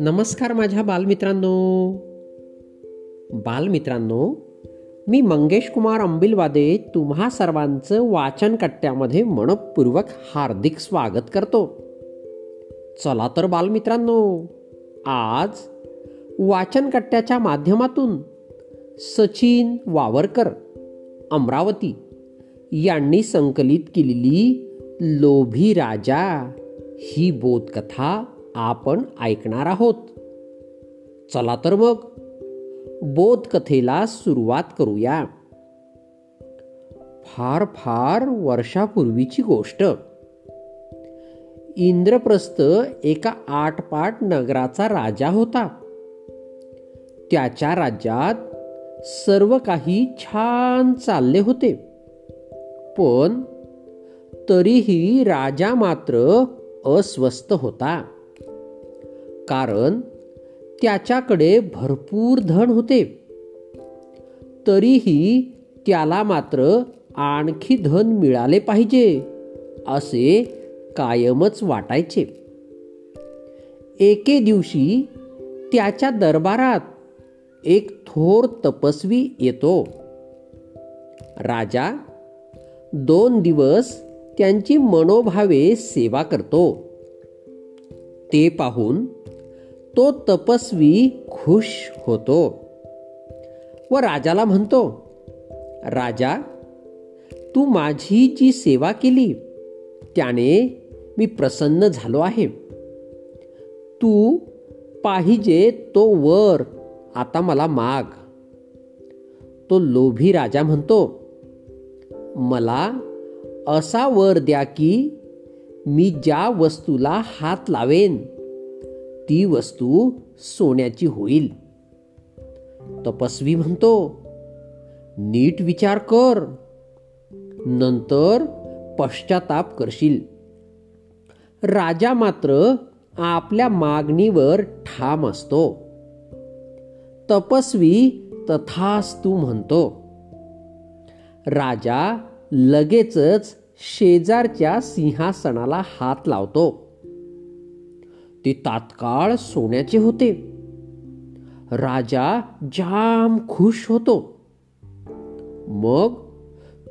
नमस्कार माझ्या बालमित्रांनो. बालमित्रांनो मी मंगेश कुमार अंबिलवादे तुम्हा सर्वांचं वाचन कट्ट्यामध्ये मनपूर्वक हार्दिक स्वागत करतो. चला तर बालमित्रांनो आज वाचन कट्ट्याच्या माध्यमातून सचिन वावरकर अमरावती यांनी संकलित केलेली लोभी राजा ही बोधकथा आपण ऐकणार आहोत. चला तर मग बोधकथेला सुरुवात करूया. फार फार वर्षापूर्वीची गोष्ट. इंद्रप्रस्थ एका आटपाट नगराचा राजा होता. त्याच्या राज्यात सर्व काही छान चालले होते. पण तरीही राजा मात्र अस्वस्थ होता. कारण त्याच्याकडे भरपूर धन होते. तरीही त्याला मात्र आणखी धन मिळाले पाहिजे असे कायमच वाटायचे. एके दिवशी त्याच्या दरबारात एक थोर तपस्वी येतो. राजा दोन दिवस त्यांची मनोभावे सेवा करतो. ते पाहून तो तपस्वी खुश होतो. व राजाला म्हणतो राजा तू माझी जी सेवा केली त्याने मी प्रसन्न झालो आहे. तू पाहिजे तो वर आता मला माग. तो लोभी राजा म्हणतो मला असा वर द्या की मी ज्या वस्तूला हात लावेन ती वस्तू सोन्याची होईल. तपस्वी म्हणतो नीट विचार कर नंतर पश्चाताप करशील. राजा मात्र आपल्या मागणीवर ठाम असतो. तपस्वी तथास्तू म्हणतो राजा लगेचच शेजारच्या सिंहासनाला हात लावतो. ते तात्काळ सोन्याचे होते. राजा जाम खुश होतो. मग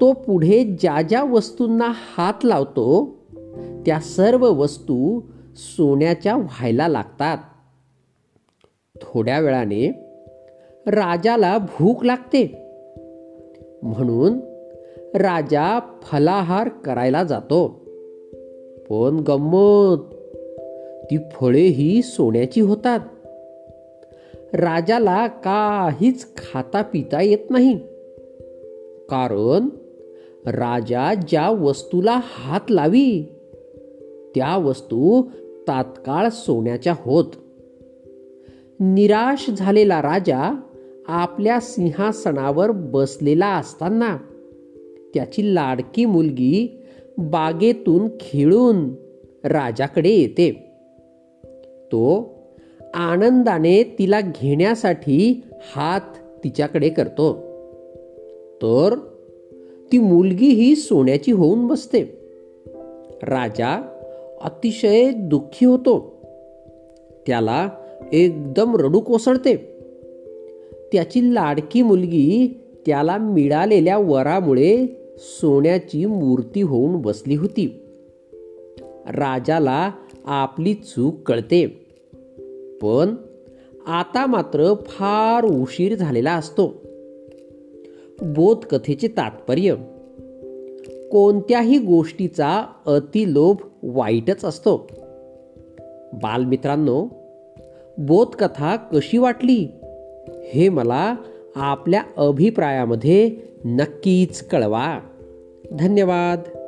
तो पुढे ज्या ज्या वस्तूंना हात लावतो त्या सर्व वस्तू सोन्याच्या व्हायला लागतात. थोड्या वेळाने राजाला भूक लागते. म्हणून राजा फलाहार करायला जातो. पण गंमत ती फळे ही सोन्याची होतात. राजाला काहीच खाता पिता येत नाही. कारण राजा ज्या वस्तूला हात लावी त्या वस्तू तात्काळ सोन्याच्या होत. निराश झालेला राजा आपल्या सिंहासनावर बसलेला असताना त्याची लाडकी मुलगी बागेतून खेळून राजाकडे येते. तो आनंदाने तिला घेण्यासाठी हात तिच्याकडे करतो. तर ती मुलगी ही सोन्याची होऊन बसते. राजा अतिशय दुःखी होतो. त्याला एकदम रडू कोसळते. त्याची लाडकी मुलगी त्याला मिळालेल्या वरामुळे सोन्याची मूर्ती होऊन बसली होती. राजाला आपली चूक कळते. पण आता मात्र फार उशीर झालेला असतो. बोधकथेचे तात्पर्य कोणत्याही गोष्टीचा अतिलोभ वाईटच असतो. बालमित्रांनो बोधकथा कशी वाटली हे मला आपल्या अभिप्रायामध्ये नक्कीच कळवा. धन्यवाद.